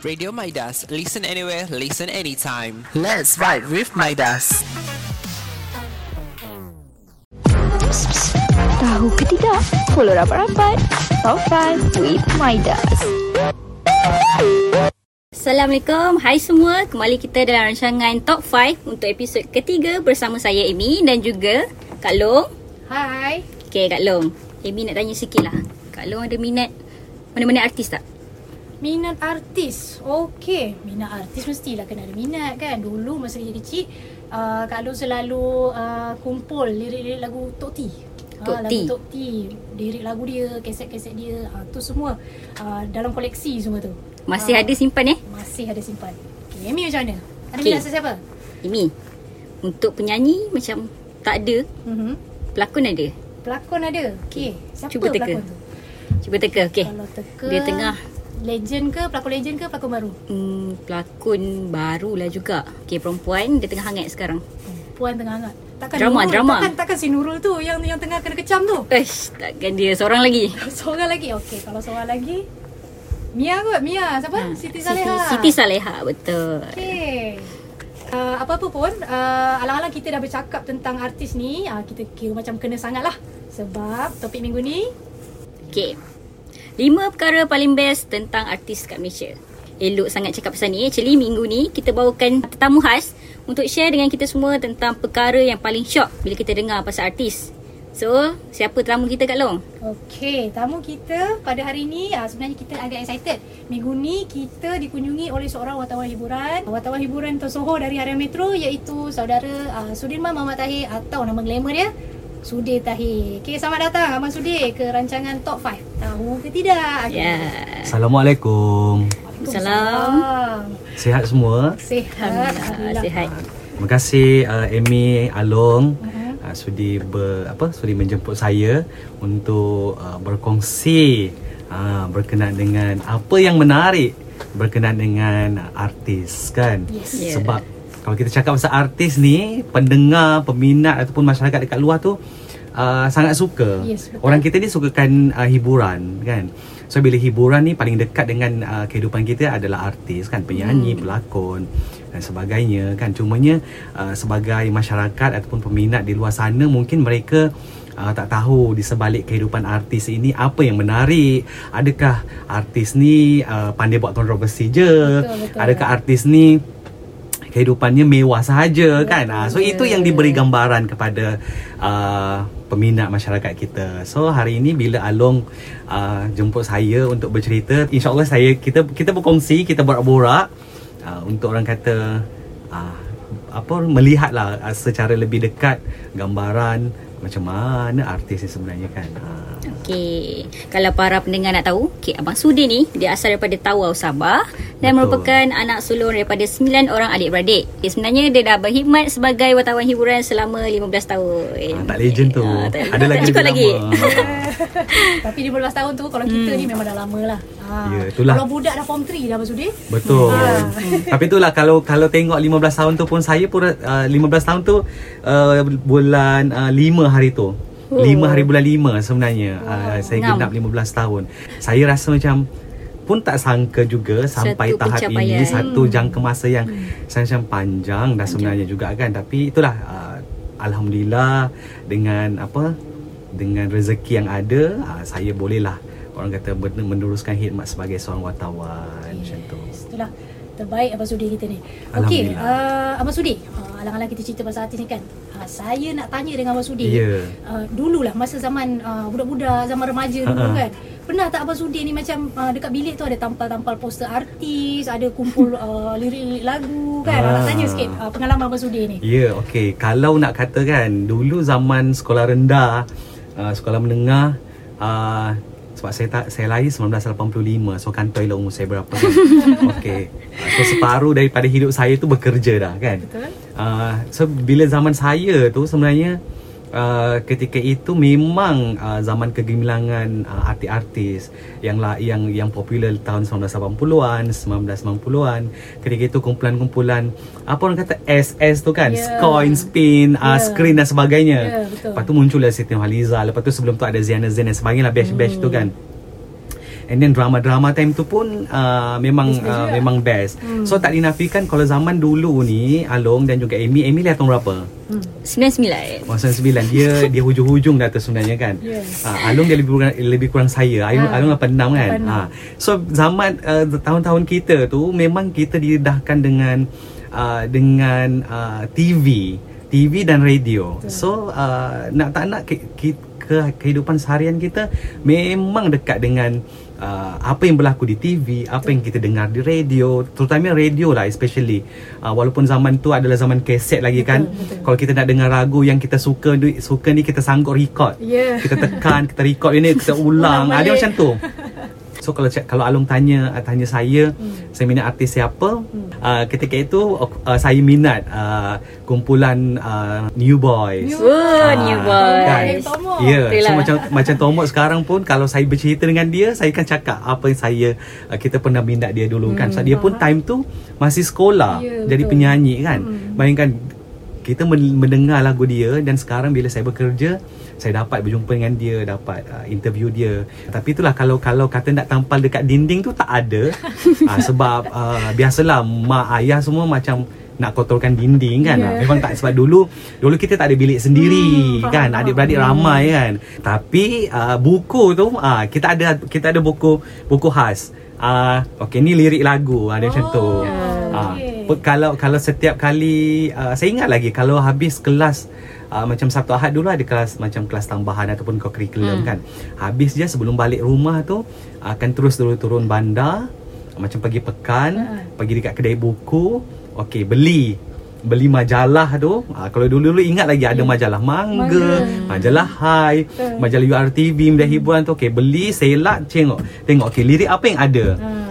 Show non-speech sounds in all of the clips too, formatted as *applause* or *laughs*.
Radio Midas. Listen anywhere, listen anytime. Let's vibe with Midas. Tahu ke tidak? Follow rapat-rapat. Top 5 with Midas. Assalamualaikum, hai semua. Kembali kita dalam rancangan Top 5 untuk episod ketiga bersama saya Amy dan juga Kak Long. Hai. Okay, Kak Long. Amy nak tanya sikit lah. Kak Long ada minat mana-mana artis tak? Minat artis. Okey, minat artis mestilah kena ada minat kan. Dulu masa dia kecil, uh, Kak Long selalu uh, kumpul lirik-lirik lagu Tok T. Tok Ah, T. lagu Tok T. Lirik lagu dia, kaset-kaset dia. Uh, tu semua uh, dalam koleksi semua tu. Masih Ah, ada simpan eh? Masih ada simpan. Okay, Amy macam mana? Ada Okey. minat siapa? Amy, untuk penyanyi macam tak ada. Mm-hmm. Pelakon ada. Pelakon ada. Okey. Siapa Cuba teka. pelakon tu? Cuba teka, okay. Kalau teka Dia tengah Legend ke Pelakon legend ke Pelakon baru hmm, Pelakon Barulah juga Okay perempuan Dia tengah hangat sekarang Perempuan tengah hangat Takkan drama, Nurul, drama. Takkan, takkan si Nurul tu yang yang tengah kena kecam tu? Eish, takkan dia seorang lagi. *laughs* seorang lagi? Okey, kalau seorang lagi. Mia kot, Mia. Siapa? Ha, Siti Saleha. Siti, Siti Saleha, betul. Okey. Uh, apa-apa pun, uh, alang-alang kita dah bercakap tentang artis ni, uh, kita kira macam kena sangat lah. Sebab topik minggu ni. Okey. Lima perkara paling best tentang artis kat Malaysia. Elok sangat cakap pasal ni. Actually, minggu ni kita bawakan tetamu khas untuk share dengan kita semua tentang perkara yang paling shock bila kita dengar pasal artis. So, siapa tetamu kita Kak Long? Okay, tamu kita pada hari ni ah, sebenarnya kita agak excited. Minggu ni kita dikunjungi oleh seorang wartawan hiburan. Wartawan hiburan tersohor dari area metro iaitu saudara ah, Sudirman Mamat Tahir atau nama glamour dia, Sudir Tahir. Okey, selamat datang Abang Sudir ke rancangan Top 5. Tahu ke tidak? Ya. Yeah. Assalamualaikum. Salam. Sihat semua? Sihat. Alhamdulillah. Sihat. Terima kasih uh, Amy Along Mhm. uh, sudi ber, apa sudi menjemput saya untuk uh, berkongsi uh, berkenaan dengan apa yang menarik berkenaan dengan artis kan. Yes. Yeah. Sebab kalau kita cakap pasal artis ni, pendengar, peminat ataupun masyarakat dekat luar tu uh, sangat suka. Yes, betul. Orang kita ni sukakan uh, hiburan kan. So bila hiburan ni paling dekat dengan uh, kehidupan kita adalah artis kan, penyanyi, hmm. pelakon dan sebagainya kan. Cumanya uh, sebagai masyarakat ataupun peminat di luar sana mungkin mereka uh, tak tahu di sebalik kehidupan artis ini apa yang menarik. Adakah artis ni uh, pandai buat kontroversi je? Betul, betul. Adakah artis ni kehidupannya mewah sahaja kan? Ah so itu yang diberi gambaran kepada uh, peminat masyarakat kita. So hari ini bila Along uh, jemput saya untuk bercerita insyaallah saya kita kita berkongsi kita borak-borak uh, untuk orang kata uh, apa melihatlah uh, secara lebih dekat gambaran macam mana artis ni sebenarnya kan? Uh, Okey. Kalau para pendengar nak tahu, okay, Abang Sudi ni dia asal daripada Tawau, Sabah dan Betul. merupakan anak sulung daripada 9 orang adik-beradik. Okay, sebenarnya dia dah berkhidmat sebagai wartawan hiburan selama 15 tahun. Ah, tak legend tu. Ah, tak, Ada lagi cukup lagi. *laughs* Tapi 15 tahun tu kalau kita ni memang dah lama lah. Ha. Ya, itulah. Kalau budak dah form 3 dah Abang Sudir. Betul. Ah. Tapi itulah kalau kalau tengok 15 tahun tu pun saya pun uh, 15 tahun tu uh, bulan uh, 5 hari tu. Oh. 5 hari bulan 5 sebenarnya uh, saya Ngam. genap 15 tahun. Saya rasa macam pun tak sangka juga sampai Satu tahap pencapaian. ini satu jangka masa yang macam panjang dah sebenarnya juga kan tapi itulah uh, alhamdulillah dengan apa dengan rezeki yang ada uh, saya bolehlah orang kata meneruskan khidmat sebagai seorang wartawan macam tu. Itulah terbaik Abang Sudi kita ni. Okey, uh, Abang Sudi, uh, alang-alang kita cerita pasal artis ni kan. Uh, saya nak tanya dengan Abang Sudi. Ya. Uh, dululah masa zaman uh, budak-budak, zaman remaja dulu Ha-ha. kan. Pernah tak Abang Sudi ni macam uh, dekat bilik tu ada tampal-tampal poster artis, ada kumpul uh, *laughs* lirik-lirik lagu kan. Ah. Nak tanya sikit uh, pengalaman Abang Sudi ni. Ya, okey. Kalau nak katakan dulu zaman sekolah rendah, uh, sekolah menengah, uh, sebab saya tak saya lahir 1985. So kantoi lah umur saya berapa kan. *laughs* okey. Uh, so separuh daripada hidup saya tu bekerja dah kan. Betul? Uh, so bila zaman saya tu sebenarnya Uh, ketika itu memang uh, zaman kegemilangan uh, artis-artis yang la, yang yang popular tahun 1980-an, 1990-an. Ketika itu kumpulan-kumpulan apa orang kata SS tu kan, Ya. coin spin, uh, Ya. screen dan sebagainya. Ya, betul. Lepas tu muncullah Siti Nurhaliza, lepas tu sebelum tu ada Ziana Zain dan sebagainya lah Hmm. tu kan. And then drama-drama time tu pun uh, memang uh, memang best. Hmm. So tak dinafikan kalau zaman dulu ni Along dan juga Amy, Amy lihat tahun berapa? 99. Masa 9 dia *laughs* dia hujung-hujung dah tu sebenarnya kan. Yes. Ha, Along dia lebih kurang lebih kurang saya. Along, Ha. Along 86 kan. 86. Ha. So zaman uh, tahun-tahun kita tu memang kita didedahkan dengan uh, dengan uh, TV, TV dan radio. So uh, nak tak nak ke, ke, ke kehidupan seharian kita memang dekat dengan uh, apa yang berlaku di TV, apa yang kita dengar di radio, terutama radio lah especially. Uh, walaupun zaman tu adalah zaman kaset lagi kan. betul. Kalau kita nak dengar lagu yang kita suka suka ni kita sanggup record. Ya. Kita tekan, kita record ini, kita *laughs* ulang. Ulang Ada balik. macam tu. So kalau kalau Along tanya uh, tanya saya, Hmm. saya minat artis siapa? Uh, ketika itu uh, saya minat uh, kumpulan uh, New Boys. New Wah, New Boys. Kan? Ya, so Itulah. macam macam Tomok sekarang pun kalau saya bercerita dengan dia, saya akan cakap apa yang saya uh, kita pernah minat dia dulu kan. So dia pun time tu masih sekolah Ya, jadi betul. penyanyi kan. Hmm. Bayangkan kita men- mendengar lagu dia dan sekarang bila saya bekerja saya dapat berjumpa dengan dia dapat uh, interview dia. Tapi itulah kalau kalau kata nak tampal dekat dinding tu tak ada. Uh, *laughs* sebab uh, biasalah mak ayah semua macam nak kotorkan dinding kan. Ya. yeah. memang tak sebab dulu dulu kita tak ada bilik sendiri Hmm, kan. adik-beradik faham. ramai kan. Tapi uh, buku tu uh, kita ada kita ada buku buku khas. Uh, okey ni lirik lagu. Ada macam tu. Oh, Ah, okey. pe- kalau kalau setiap kali uh, saya ingat lagi kalau habis kelas uh, macam Sabtu Ahad dulu ada kelas macam kelas tambahan ataupun co-curriculum Hmm. kan. Habis je sebelum balik rumah tu akan terus turun turun bandar macam pergi pekan, Ha. pergi dekat kedai buku, okey beli. Beli majalah tu. Ha, kalau dulu-dulu ingat lagi ada majalah Mangga, majalah Hai, Betul. majalah URTV, media hiburan tu. Okey beli selak tengok. Tengok okey lirik apa yang ada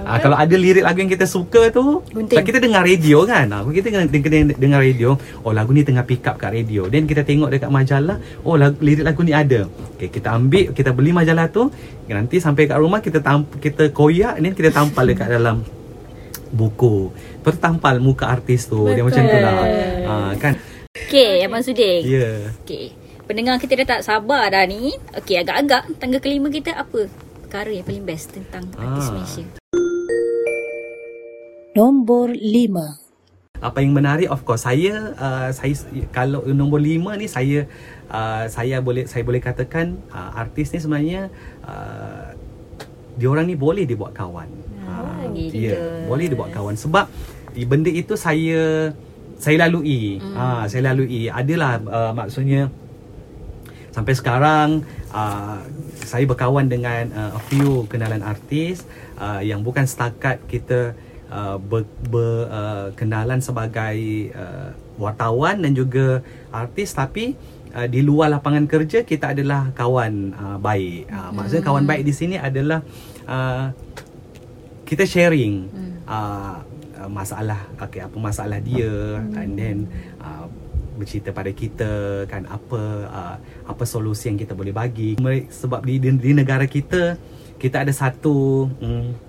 ha, kalau ada lirik lagu yang kita suka tu Gunting. sebab kita dengar radio kan ha, kita dengar, dengar, dengar radio oh lagu ni tengah pick up kat radio then kita tengok dekat majalah oh lagu, lirik lagu ni ada okey kita ambil kita beli majalah tu nanti sampai kat rumah kita tamp, kita koyak then kita tampal dekat *laughs* dalam buku tertampal muka artis tu dia macam tu lah ha, kan Okey, Abang Suding. ya yeah. Okey. Pendengar kita dah tak sabar dah ni. Okey, agak-agak tangga kelima kita apa perkara yang paling best tentang artis Ah. Malaysia? Nombor 5. apa yang menarik of course saya uh, saya kalau nombor lima ni saya uh, saya boleh saya boleh katakan uh, artis ni sebenarnya uh, diorang ni boleh dibuat kawan. Ah, Ah, gitu. ya, boleh dibuat kawan sebab benda itu saya saya lalui. Hmm. Ah, saya lalui. Adalah uh, maksudnya sampai sekarang uh, saya berkawan dengan uh, a few kenalan artis uh, yang bukan setakat kita uh, ber, ber, uh, sebagai uh, wartawan dan juga artis. Tapi uh, di luar lapangan kerja kita adalah kawan uh, baik. Uh, maksudnya kawan baik di sini adalah uh, kita sharing uh, uh, masalah okay, apa masalah dia and then uh, bercerita pada kita kan apa uh, apa solusi yang kita boleh bagi. Sebab di, di, di negara kita kita ada satu mm,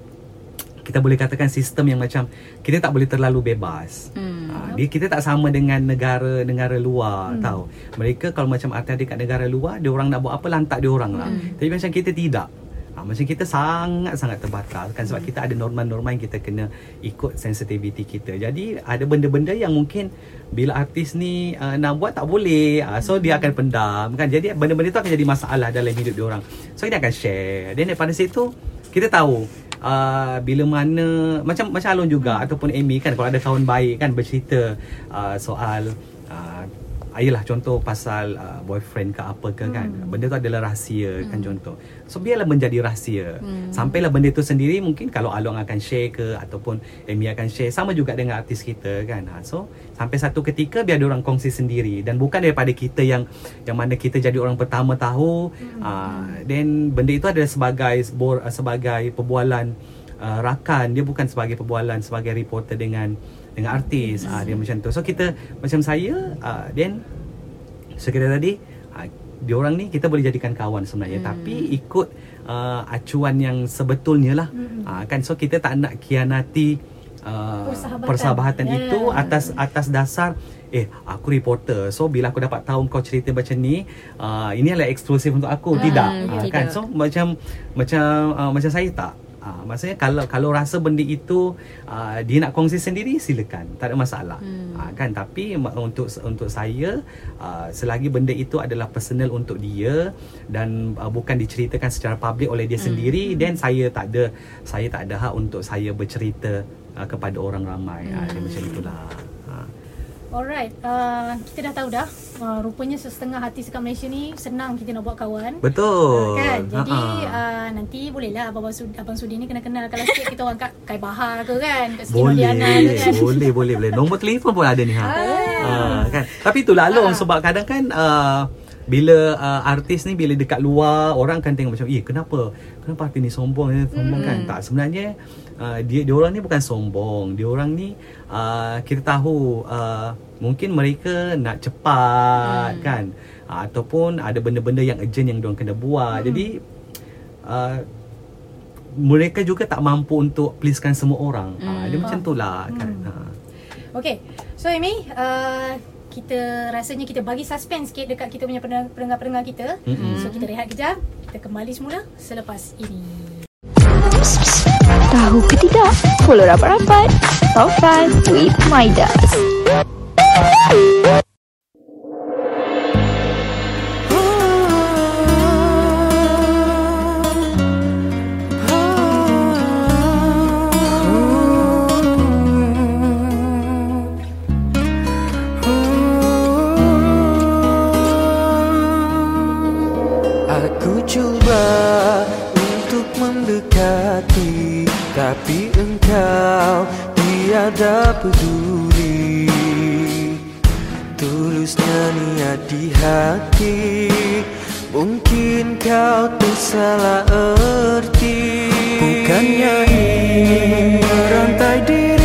kita boleh katakan sistem yang macam kita tak boleh terlalu bebas. Hmm. Ha, dia kita tak sama dengan negara negara luar hmm. tahu. Mereka kalau macam artis dekat negara luar, dia orang nak buat apa lantak dia orang lah. Hmm. Tapi macam kita tidak. Ha, macam kita sangat-sangat terbatas kan sebab kita ada norma-norma yang kita kena ikut sensitivity kita. Jadi ada benda-benda yang mungkin bila artis ni uh, nak buat tak boleh. Uh, so dia akan pendam kan. Jadi benda-benda tu akan jadi masalah dalam hidup dia orang. So dia akan share. Dan daripada situ kita tahu uh, bila mana macam macam Alon juga ataupun Amy kan kalau ada kawan baik kan bercerita uh, soal uh, Ayolah contoh pasal uh, boyfriend ke apa ke kan. Benda tu adalah rahsia kan contoh. So biarlah menjadi rahsia. Sampailah benda tu sendiri mungkin kalau Along akan share ke Ataupun Amy akan share Sama juga dengan artis kita kan. Ha, So sampai satu ketika biar dia orang kongsi sendiri. Dan bukan daripada kita yang Yang mana kita jadi orang pertama tahu. Uh, Then benda itu adalah sebagai Sebagai perbualan uh, rakan. Dia bukan sebagai perbualan Sebagai reporter dengan dengan artis ah dia macam tu so kita macam saya uh, then sekedar tadi uh, dia orang ni kita boleh jadikan kawan sebenarnya hmm. tapi ikut uh, acuan yang sebetulnya lah hmm. uh, kan so kita tak nak kianati uh, Persahabatan. persahabatan Ya. itu atas atas dasar eh aku reporter so bila aku dapat tahu kau cerita macam ni uh, ini adalah eksklusif untuk aku tidak tidak. uh, kan so macam macam uh, macam saya tak Uh, maksudnya kalau kalau rasa benda itu uh, dia nak kongsi sendiri silakan tak ada masalah hmm. uh, kan tapi untuk untuk saya uh, selagi benda itu adalah personal untuk dia dan uh, bukan diceritakan secara public oleh dia hmm. sendiri then saya tak ada saya tak ada hak untuk saya bercerita uh, kepada orang ramai hmm. uh, dia macam itulah. Alright, uh, kita dah tahu dah. Uh, rupanya setengah hati sekat Malaysia ni senang kita nak buat kawan. betul Uh, kan Jadi Ha-ha. uh, Nanti bolehlah Abang Sudi, Abang Sudi ni kena kenal Kalau sikit kita orang kat Kai Bahar ke kan Kat Siti boleh, Nurdiana ke kan *laughs* boleh, boleh, boleh. Nombor telefon pun ada ni ha. Ah, kan. Tapi itulah Long sebab kadang kan uh, bila uh, artis ni bila dekat luar orang akan tengok macam eh kenapa? Kenapa artis ni sombong eh? Sombong kan? Tak sebenarnya uh, dia dia orang ni bukan sombong. Dia orang ni uh, kita tahu uh, mungkin mereka nak cepat kan? Uh, ataupun ada benda-benda yang urgent yang diorang kena buat. Jadi uh, mereka juga tak mampu untuk pleasekan semua orang. Mm. Ha, dia macam tu lah kan. Ha. Okay. So Amy uh, Kita rasanya kita bagi suspense sikit Dekat kita punya pendengar- pendengar-pendengar kita Mm-mm. So kita rehat kejap Kita kembali semula Selepas ini Tahu ke tidak? Follow rapat-rapat. Top 5 with Midas. Cuba untuk mendekati Tapi engkau tiada peduli. Tulusnya niat di hati Mungkin kau tersalah erti. Bukannya ingin merantai dirimu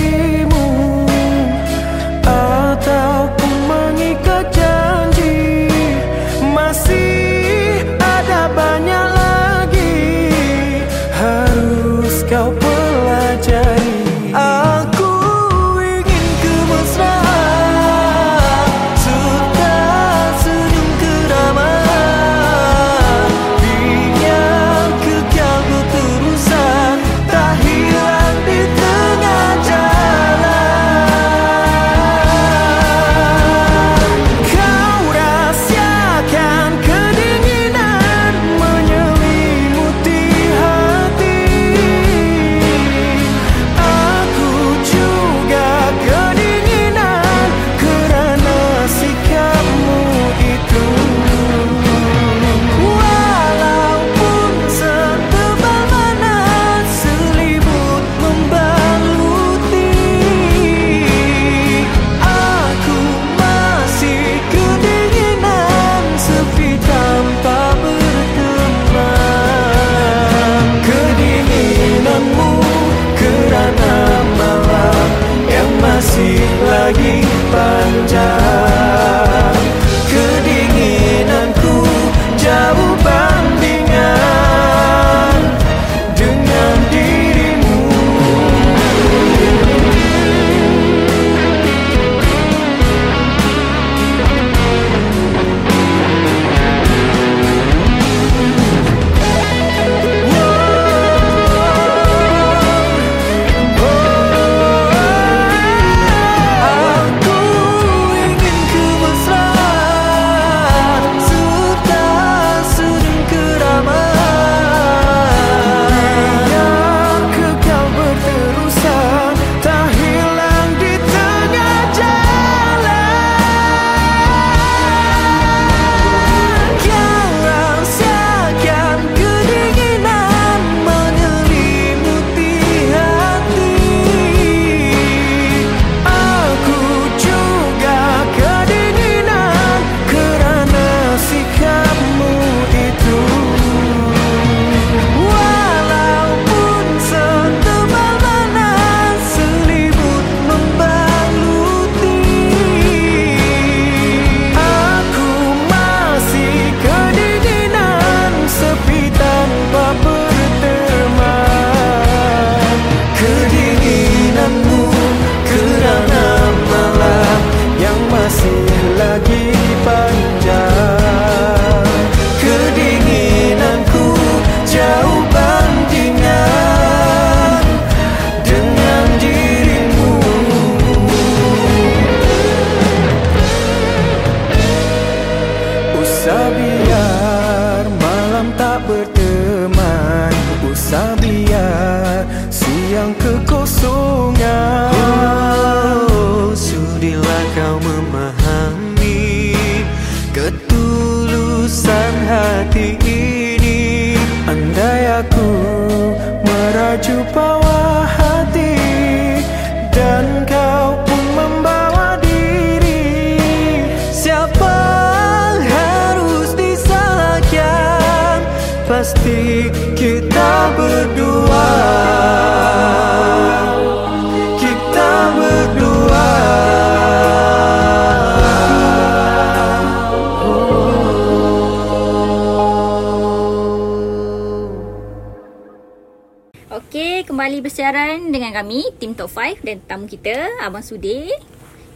kembali bersiaran dengan kami tim Top 5 dan tamu kita Abang Sudir.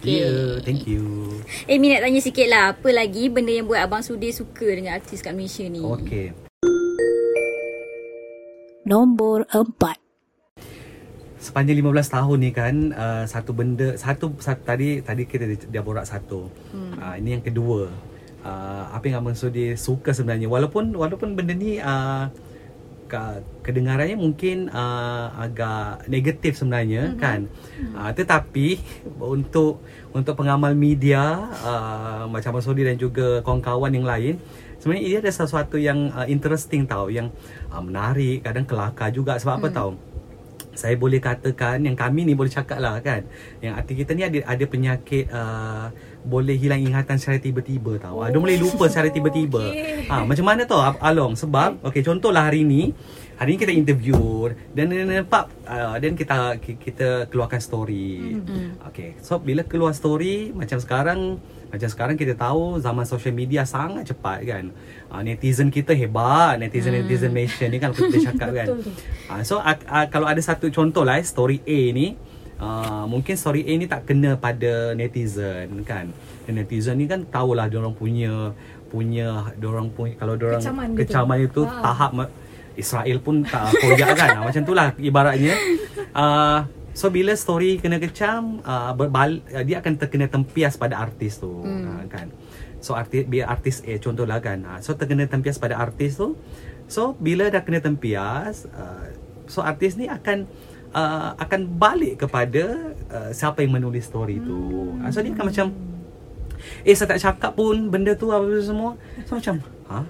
Ya, yeah, thank you. Eh, nak tanya sikit lah. Apa lagi benda yang buat Abang Sudir suka dengan artis kat Malaysia ni? Okey. Nombor empat. Sepanjang 15 tahun ni kan uh, satu benda satu, satu tadi tadi kita dah, dah borak satu. Hmm. Uh, ini yang kedua. Uh, apa yang Abang Sudi suka sebenarnya walaupun walaupun benda ni uh, kedengarannya mungkin uh, agak negatif sebenarnya mm-hmm. kan uh, tetapi untuk untuk pengamal media uh, macam Abang Sudi dan juga kawan-kawan yang lain sebenarnya ia ada sesuatu yang uh, interesting tau yang uh, menarik kadang kelakar juga sebab mm. apa tahu saya boleh katakan yang kami ni boleh cakap lah kan yang hati kita ni ada ada penyakit uh, boleh hilang ingatan secara tiba-tiba tau. Oh. Dia boleh lupa secara tiba-tiba. Okay. Ha macam mana tau Along sebab okey contohlah hari ni hari ni kita interview dan nampak uh, dan kita kita keluarkan story. Mm-hmm. Okey. So bila keluar story macam sekarang macam sekarang kita tahu zaman social media sangat cepat kan. Uh, netizen kita hebat, netizen hmm. netizen ni kan kita cakap kan. *laughs* Uh, so uh, uh, kalau ada satu contoh lah eh, story A ni uh, mungkin story A ni tak kena pada netizen kan. Dan netizen ni kan tahulah dia orang punya punya dia orang punya kalau dia orang Kecaman kecaman, gitu. itu Ha. tahap Israel pun tak koyak kan. Ah, Macam itulah ibaratnya. Uh, So bila story kena kecam uh, berbal uh, dia akan terkena tempias pada artis tu hmm. uh, kan. So artis biar artis A contohlah kan. Uh, so terkena tempias pada artis tu. So bila dah kena tempias uh, so artis ni akan uh, akan balik kepada uh, siapa yang menulis story tu. Uh, so dia akan macam eh saya tak cakap pun benda tu apa semua. So macam ha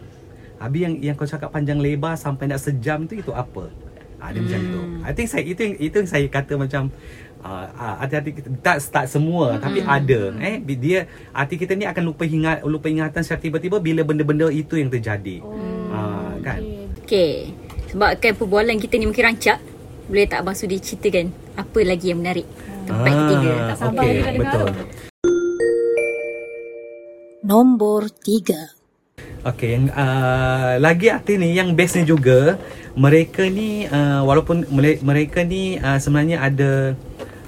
Habis yang yang kau cakap panjang lebar sampai nak sejam tu itu apa? Ah dia hmm. macam tu. I think saya itu yang itu yang saya kata macam uh, uh, hati-hati kita tak tak semua hmm. tapi ada eh dia hati kita ni akan lupa ingat lupa ingatan secara tiba-tiba bila benda-benda itu yang terjadi. Oh. Uh, kan. Okey. Sebabkan perbualan kita ni mungkin rancak. Boleh tak Abang Sudi ceritakan apa lagi yang menarik? Tempat ketiga. Tak sabar okey, ni nak dengar betul. tu. Nombor tiga. Okey, yang uh, lagi arti ni yang best ni juga mereka ni uh, walaupun mereka ni uh, sebenarnya ada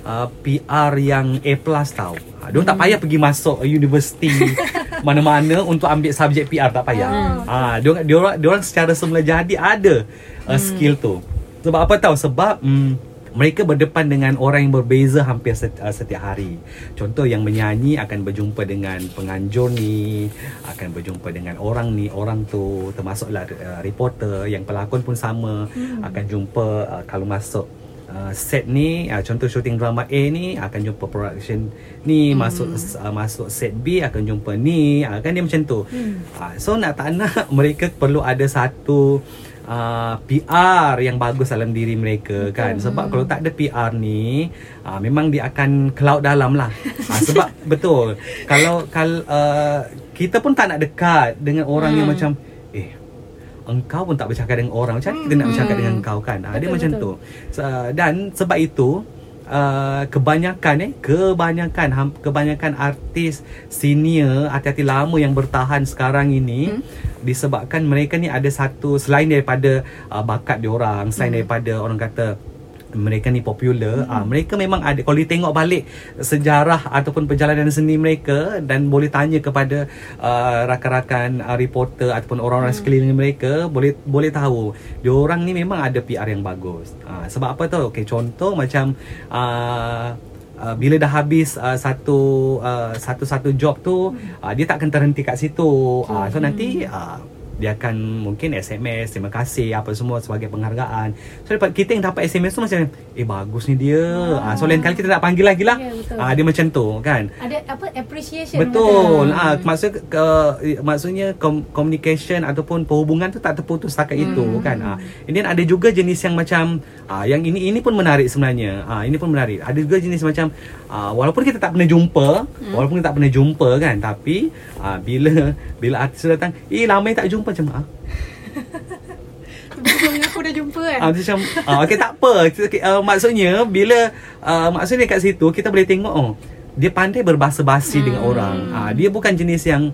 uh, PR yang A+ tau. Uh, dia tak payah pergi masuk universiti *laughs* mana-mana untuk ambil subjek PR tak payah. Ah, dia dia orang dia orang secara semula jadi ada uh, skill tu. Sebab apa tahu? Sebab mm, mereka berdepan dengan orang yang berbeza hampir uh, setiap hari. Contoh yang menyanyi akan berjumpa dengan penganjur ni, akan berjumpa dengan orang ni, orang tu, termasuklah uh, reporter yang pelakon pun sama hmm. akan jumpa uh, kalau masuk uh, set ni uh, contoh syuting drama A ni akan jumpa production ni hmm. masuk uh, masuk set B akan jumpa ni uh, kan dia macam tu. Hmm. Uh, so nak tak nak *laughs* mereka perlu ada satu uh, PR yang bagus dalam diri mereka Betul. kan sebab kalau tak ada PR ni uh, memang dia akan cloud dalam lah. Uh, sebab *laughs* betul. Kalau kalau uh, kita pun tak nak dekat dengan orang hmm. yang macam eh engkau pun tak bercakap dengan orang. Macam mana kita nak bercakap dengan engkau kan? Uh, dia Betul, macam betul. tu. Uh, dan sebab itu Uh, kebanyakan eh kebanyakan ham- kebanyakan artis senior hati-hati lama yang bertahan sekarang ini hmm. disebabkan mereka ni ada satu selain daripada uh, bakat diorang selain hmm. daripada orang kata mereka ni popular hmm. uh, mereka memang ada kalau ditengok balik sejarah ataupun perjalanan seni mereka dan boleh tanya kepada uh, rakan-rakan uh, reporter ataupun orang-orang hmm. sekeliling mereka boleh boleh tahu diorang ni memang ada PR yang bagus. Uh, sebab apa tu? Okey contoh macam uh, Uh, bila dah habis uh, satu uh, satu-satu job tu uh, dia tak akan terhenti kat situ. Uh, so nanti uh, dia akan mungkin SMS terima kasih apa semua sebagai penghargaan so dapat kita yang dapat SMS tu macam eh bagus ni dia ah. so lain kali kita nak panggil lagi lah Ya, betul. ah, dia macam tu kan Ada apa appreciation Betul. Ah, maksud ke, maksudnya kom, communication ataupun perhubungan tu tak terputus setakat hmm. itu kan. Ah. And then ada juga jenis yang macam ah yang ini ini pun menarik sebenarnya. Ah ini pun menarik. Ada juga jenis macam ah walaupun kita tak pernah jumpa, hmm. walaupun kita tak pernah jumpa kan, tapi ah bila bila artis datang, "Eh lama tak jumpa macam ah." Betul aku dah jumpa kan. Ah macam ah okey tak apa. Okay, uh, maksudnya bila uh, maksudnya kat situ kita boleh tengok oh dia pandai berbahasa-basi hmm. dengan orang. Ah dia bukan jenis yang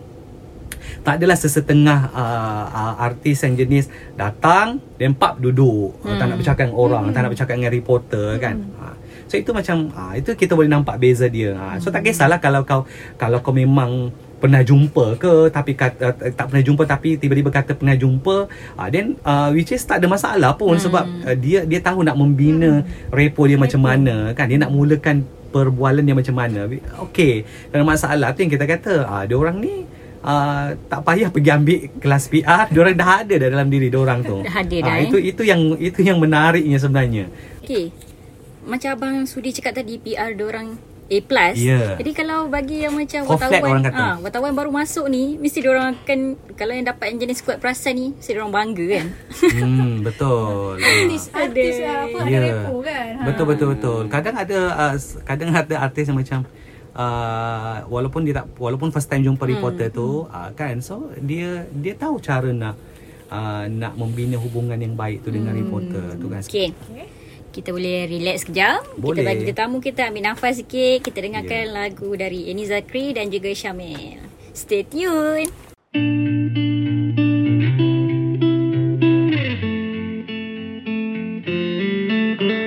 tak adalah sesetengah uh, uh, artis yang jenis datang dan pap duduk hmm. tak nak bercakap dengan orang hmm. tak nak bercakap dengan reporter hmm. kan uh, so itu macam uh, itu kita boleh nampak beza dia. Uh, so tak kisahlah kalau kau kalau kau memang pernah jumpa ke tapi kata, uh, tak pernah jumpa tapi tiba-tiba kata pernah jumpa uh, then uh, which is tak ada masalah pun hmm. sebab uh, dia dia tahu nak membina hmm. repo dia macam mana kan? Dia nak mulakan perbualan dia macam mana. Okey ada masalah. Tu yang kita kata ah dia orang ni Uh, tak payah pergi ambil kelas PR Diorang dah ada dah dalam diri diorang tu. *laughs* Dah ada dah, Ah, eh. Itu itu yang itu yang menariknya sebenarnya. Okay. Macam Abang Sudi cakap tadi PR orang A+. Ya. Jadi kalau bagi yang macam flat wartawan orang kata. ah, wartawan baru masuk ni mesti orang akan kalau yang dapat yang jenis kuat perasan ni mesti orang bangga kan. *laughs* hmm, Betul Artis, Ah. artis lah, apa ada Ya. repo kan. Ha. Betul betul betul. Kadang ada uh, kadang ada artis yang macam uh, walaupun dia tak walaupun first time jumpa reporter tu uh, kan so dia dia tahu cara nak uh, nak membina hubungan yang baik tu dengan reporter tu kan. Okay. Kita boleh relax sekejap. Boleh. Kita bagi tetamu kita ambil nafas sikit. Kita dengarkan Ya. lagu dari Eni Zakri dan juga Syamil. Stay tune.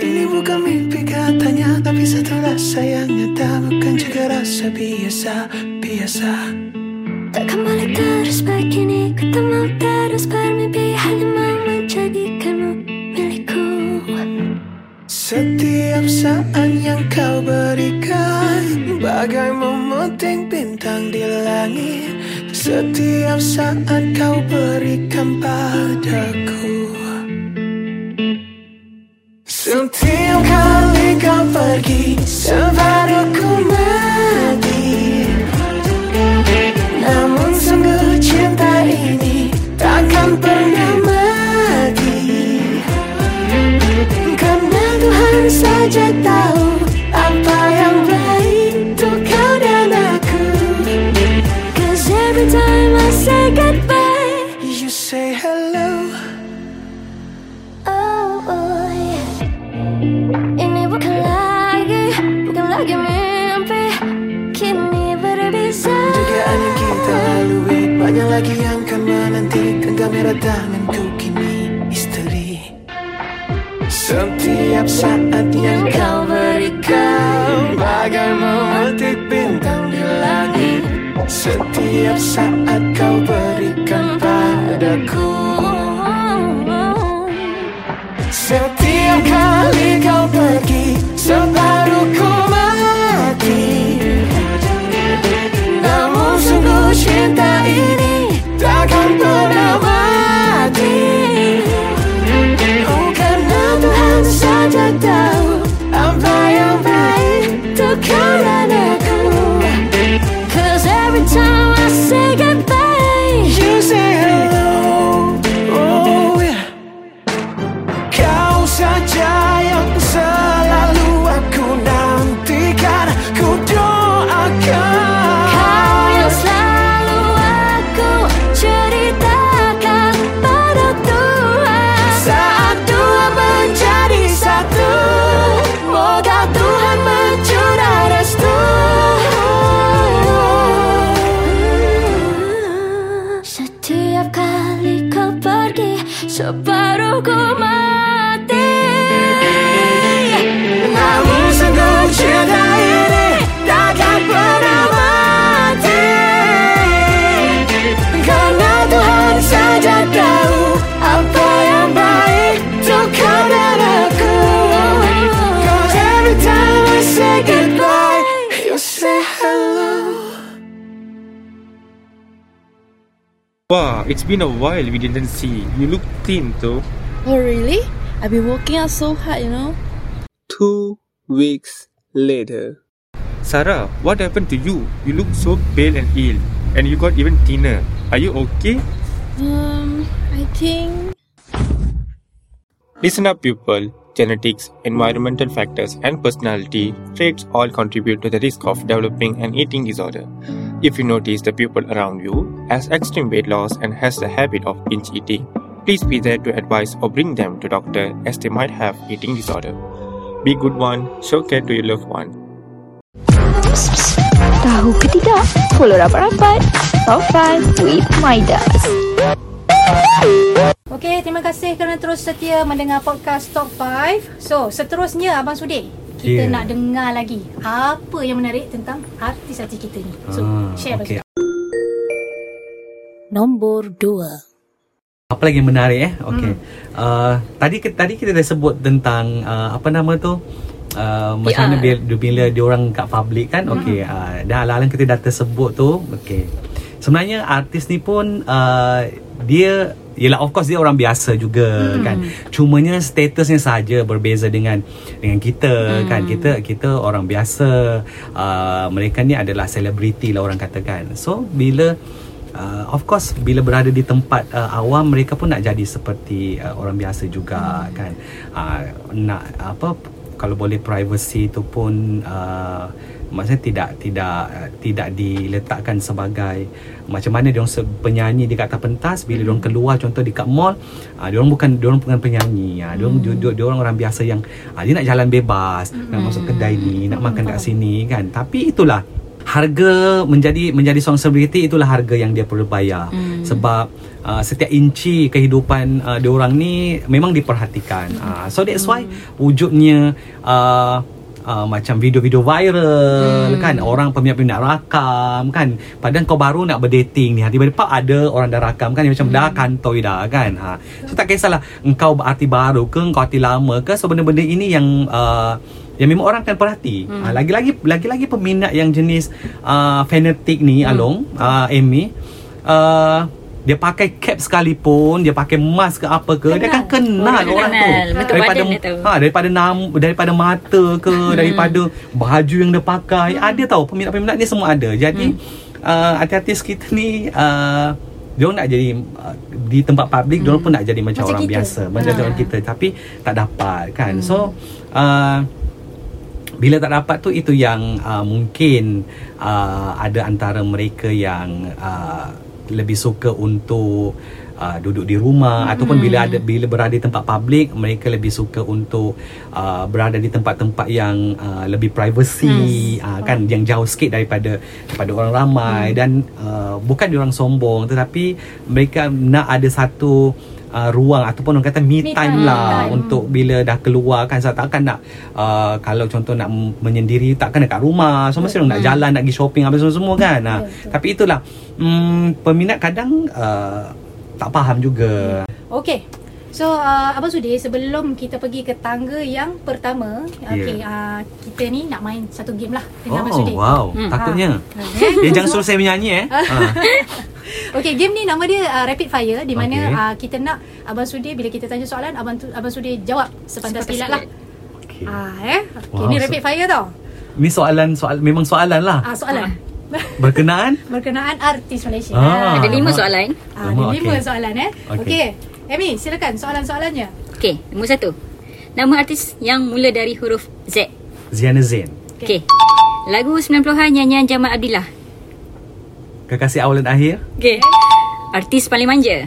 Ini bukan mimpi katanya Tapi satu rasa yang nyata Bukan juga rasa biasa Biasa Setiap saat kau berikan padaku Banyak lagi yang kan menanti Genggam merah tanganku kini isteri Setiap saat yang kau berikan Bagai memetik bintang di langit. Setiap saat kau berikan padaku. Setiap kali it's been a while we didn't see. You look thin though. Oh, really? I've been working out so hard, you know. Two weeks later. Sarah, what happened to you? You look so pale and ill, and you got even thinner. Are you okay? Um, I think. Listen up, people. Genetics, environmental factors, and personality traits all contribute to the risk of developing an eating disorder. If you notice the pupil around you has extreme weight loss and has the habit of binge eating, please be there to advise or bring them to doctor as they might have eating disorder. Be good one, show care to your loved one. Tahu ke tidak? Follow rapat-rapat. Top 5 with Midas. Okey, terima kasih kerana terus setia mendengar podcast Top 5. So, seterusnya Abang Sudir, kita Yeah. nak dengar lagi apa yang menarik tentang artis-artis kita ni. So, Ah, share okay. Sudir. Nombor 2 Apa lagi yang menarik eh? Okey. Uh, tadi ke- tadi kita dah sebut tentang uh, apa nama tu? Uh, macam mana bila, bila dia orang kat public kan okey uh, dah ala kita dah tersebut tu okey sebenarnya artis ni pun uh, dia Yelah of course dia orang biasa juga Mm. kan Cumanya statusnya saja berbeza dengan dengan kita Mm. kan Kita kita orang biasa uh, Mereka ni adalah selebriti lah orang katakan So bila uh, of course bila berada di tempat uh, awam mereka pun nak jadi seperti uh, orang biasa juga hmm. kan uh, nak apa kalau boleh privacy tu pun uh, maksudnya tidak tidak tidak diletakkan sebagai macam mana dia orang penyanyi di atas pentas. Bila dia orang keluar contoh di kat mall uh, dia orang bukan dia orang bukan penyanyi. Uh, dia orang dia, dia orang orang biasa yang uh, dia nak jalan bebas nak masuk kedai ni nak makan kat sini kan? Tapi itulah harga menjadi menjadi seorang selebriti itulah harga yang dia perlu bayar. Hmm. sebab uh, setiap inci kehidupan uh, dia orang ni memang diperhatikan. Uh, so that's why wujudnya uh, Uh, macam video-video viral Hmm. kan orang peminat-peminat rakam kan padahal kau baru nak berdating ni tiba-tiba ada orang dah rakam kan dia macam dah kantoi dah kan ha. so tak kisahlah engkau berarti baru ke engkau arti lama ke so benda-benda ini yang uh, yang memang orang akan perhati Hmm. ha, lagi-lagi lagi-lagi peminat yang jenis uh, fanatik ni Hmm. Along uh, Amy uh, dia pakai cap sekalipun dia pakai mask ke apa ke dia akan kenal Orang orang, kenal. tu Bentuk daripada dia ha daripada nam daripada mata ke Hmm. daripada baju yang dia pakai ada tahu peminat-peminat ni semua ada jadi Hmm. uh, artis-artis kita ni uh, dia nak jadi uh, di tempat public dia orang pun nak jadi macam, Macam orang kita. biasa macam Ha. orang kita tapi tak dapat kan so uh, bila tak dapat tu itu yang uh, mungkin uh, ada antara mereka yang uh, lebih suka untuk uh, duduk di rumah hmm. ataupun bila ada bila berada di tempat public mereka lebih suka untuk uh, berada di tempat-tempat yang uh, lebih privacy hmm. uh, kan yang jauh sikit daripada daripada orang ramai hmm. dan uh, bukan diorang sombong tetapi mereka nak ada satu uh, ruang ataupun orang kata me Me time lah Time. untuk bila dah keluar kan. Saya takkan nak uh, kalau contoh nak menyendiri takkan dekat rumah. So mesti orang nak jalan nak pergi shopping apa semua-semua kan. Ha. tapi itulah. Mm, peminat kadang uh, tak faham juga. Okey. So uh, Abang Sudir sebelum kita pergi ke tangga yang pertama, okey uh, kita ni nak main satu game lah dengan Abang oh wow. Hmm. takutnya. Ah. eh jangan suruh saya menyanyi eh. Ha. *laughs* Okey, game ni nama dia uh, rapid fire di mana Okey. uh, kita nak Abang Sudir bila kita tanya soalan abang tu, Abang Sudir jawab sepantas kilat lah. Okay. Ah eh. Okey, Wow, ni so- rapid fire tau. ni soalan soal memang soalan lah Ah soalan. *laughs* berkenaan Berkenaan artis Malaysia. Ah, Ada lima soalan. Ah, ada lima okey. soalan eh. Okey. Okey. Amy, silakan soalan-soalannya. Okey, nombor satu. Nama artis yang mula dari huruf Z. Ziana Zain Okey. Lagu 90-an nyanyian Jamal Abdillah. Kekasih awal dan akhir Okey. Artis paling manja.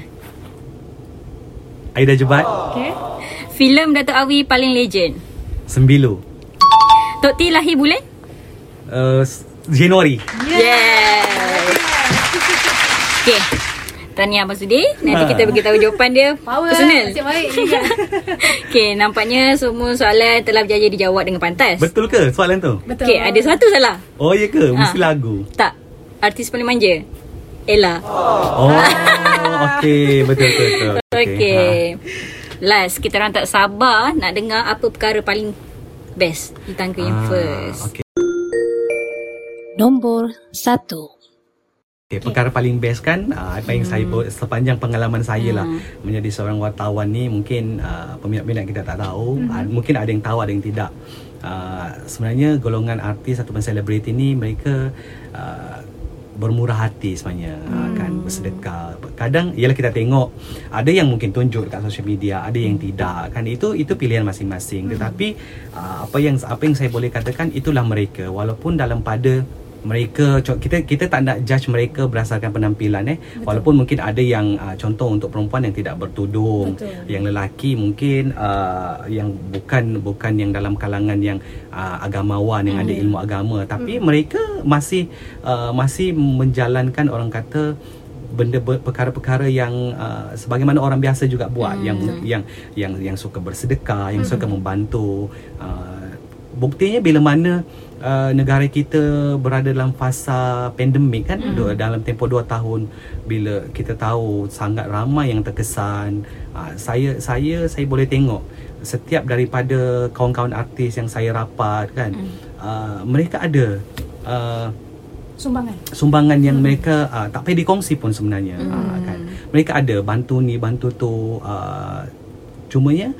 Aida Jebat Okey. Filem Dato' Awi paling legend. Sembilu Tok T lahir bulan? uh, Januari Yeah. Okey. Tahniah Abang Sudi. Nanti Ha. kita beritahu jawapan dia Power personal. Nasib baik ni. *laughs* Okey, nampaknya semua soalan telah berjaya dijawab dengan pantas. betul ke soalan tu Betul. Okey, ada satu salah. oh ya ke mesti Ha. lagu Tak. Artis paling manja. Ella. Oh, *laughs* okey, betul betul betul. Okey. Last, kita orang tak sabar nak dengar apa perkara paling best di tangga yang Ah, first. Okey. Nombor 1 Okay, Okay, perkara paling best kan uh, apa yang saya buat sepanjang pengalaman saya lah menjadi seorang wartawan ni mungkin uh, peminat-peminat kita tak tahu uh, mungkin ada yang tahu ada yang tidak uh, sebenarnya golongan artis ataupun selebriti ni mereka uh, bermurah hati sebenarnya hmm. kan bersedekah. Kadang ialah kita tengok ada yang mungkin tunjuk dekat social media ada yang tidak kan? Itu itu pilihan masing-masing. Tetapi uh, apa yang apa yang saya boleh katakan itulah mereka. Walaupun dalam pada mereka kita kita tak nak judge mereka berdasarkan penampilan eh. Betul. walaupun mungkin ada yang uh, contoh untuk perempuan yang tidak bertudung Betul. yang lelaki mungkin uh, yang bukan bukan yang dalam kalangan yang uh, agamawan yang ada ilmu agama. Tapi mereka masih uh, masih menjalankan orang kata benda perkara-perkara yang uh, sebagaimana orang biasa juga buat yang yang yang yang suka bersedekah yang suka membantu uh, buktinya bila mana uh, negara kita berada dalam fasa pandemik kan mm. dalam tempoh 2 tahun bila kita tahu sangat ramai yang terkesan uh, saya saya saya boleh tengok setiap daripada kawan-kawan artis yang saya rapat kan mm. uh, mereka ada uh, Sumbangan. sumbangan yang hmm. mereka uh, tak payah dikongsi pun sebenarnya hmm. uh, kan mereka ada bantu ni bantu tu uh, cumanya uh,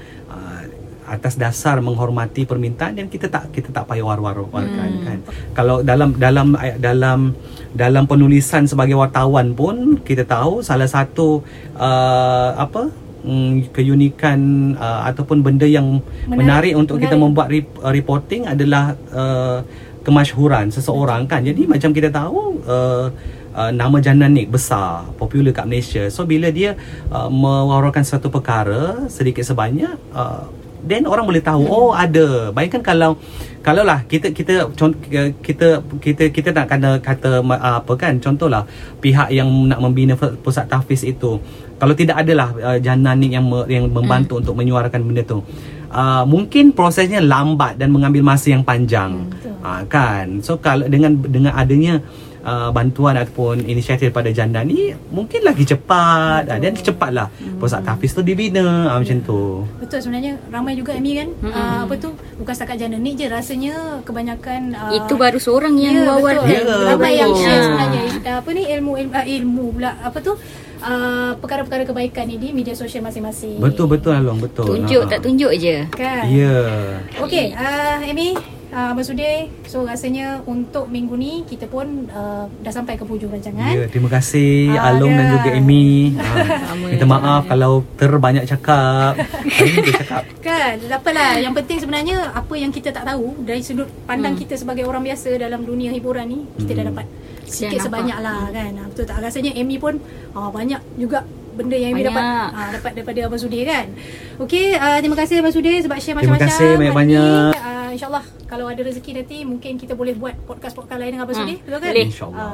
atas dasar menghormati permintaan dan kita tak kita tak payah war-warkan hmm. kan kalau dalam dalam dalam dalam penulisan sebagai wartawan pun kita tahu salah satu uh, apa mm, keunikan uh, ataupun benda yang menarik, Menarik, untuk kita menarik. membuat rip, uh, reporting adalah uh, kemasyhuran seseorang kan jadi macam kita tahu uh, Uh, nama Jananik besar popular kat Malaysia so bila dia uh, mewawarkan satu perkara sedikit sebanyak uh, then orang boleh tahu oh ada. Bayangkan kalau kalau lah kita kita con- kita kita kita nak kata kata uh, apa kan contohlah pihak yang nak membina pu- pusat tahfiz itu kalau tidak adalah uh, Jananik yang me- yang membantu untuk menyuarakan benda tu uh, mungkin prosesnya lambat dan mengambil masa yang panjang. Uh, kan? So kalau dengan dengan adanya Uh, bantuan ataupun inisiatif daripada janda ni mungkin lagi cepat. Uh, dan cepatlah. Hmm. pusat tahfiz tu dibina uh, macam tu. Betul sebenarnya ramai juga Amy kan? Hmm. uh, apa tu? Bukan setakat jana ni je rasanya kebanyakan uh, Itu baru seorang yang ya, wawarkan. betul. Ya, ramai betul. yang share Ha. sebenarnya. Uh, apa ni? Ilmu ilmu, uh, ilmu pula. Apa tu? Uh, perkara-perkara kebaikan ni di media sosial masing-masing. Betul betul Along. Betul. Tunjuk Ah. tak tunjuk je. kan? Ya. Okey, uh, Amy, uh, Abang Sudir, so rasanya untuk minggu ni kita pun uh, dah sampai ke hujung rancangan. Ya, terima kasih Ah, Along dan ada. juga Amy. *laughs* Minta maaf kalau terbanyak cakap. *laughs* Kan, tak apalah. Yang penting sebenarnya apa yang kita tak tahu dari sudut pandang kita sebagai orang biasa dalam dunia hiburan ni, kita dah dapat sikit nampak. sebanyak lah kan. Betul tak? Rasanya Amy pun uh, banyak juga benda yang Amy Banyak. dapat uh, dapat daripada Abang Sudir kan. Okey, uh, terima kasih Abang Sudir sebab share Terima macam-macam. kasih hari banyak-banyak. Uh, InsyaAllah kalau ada rezeki nanti mungkin kita boleh buat podcast-podcast lain dengan Abang Hmm, Sudir. Betul kan? boleh. InsyaAllah.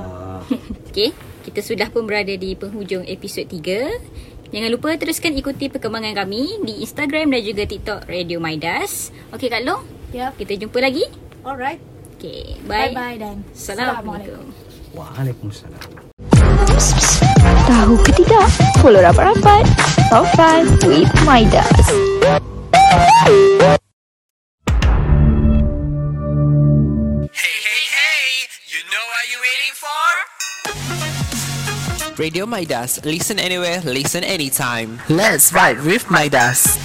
*laughs* Okey, kita sudah pun berada di penghujung episod 3. Jangan lupa teruskan ikuti perkembangan kami di Instagram dan juga TikTok Radio Maidas. Okey Kak Long, Ya. kita jumpa lagi. Alright. Okey, bye. Bye-bye dan Assalamualaikum. Waalaikumsalam. Tahu ke tidak? Follow rapat-rapat. Top 5 with Midas. Radio Midas. Listen anywhere, listen anytime. Let's ride with Midas.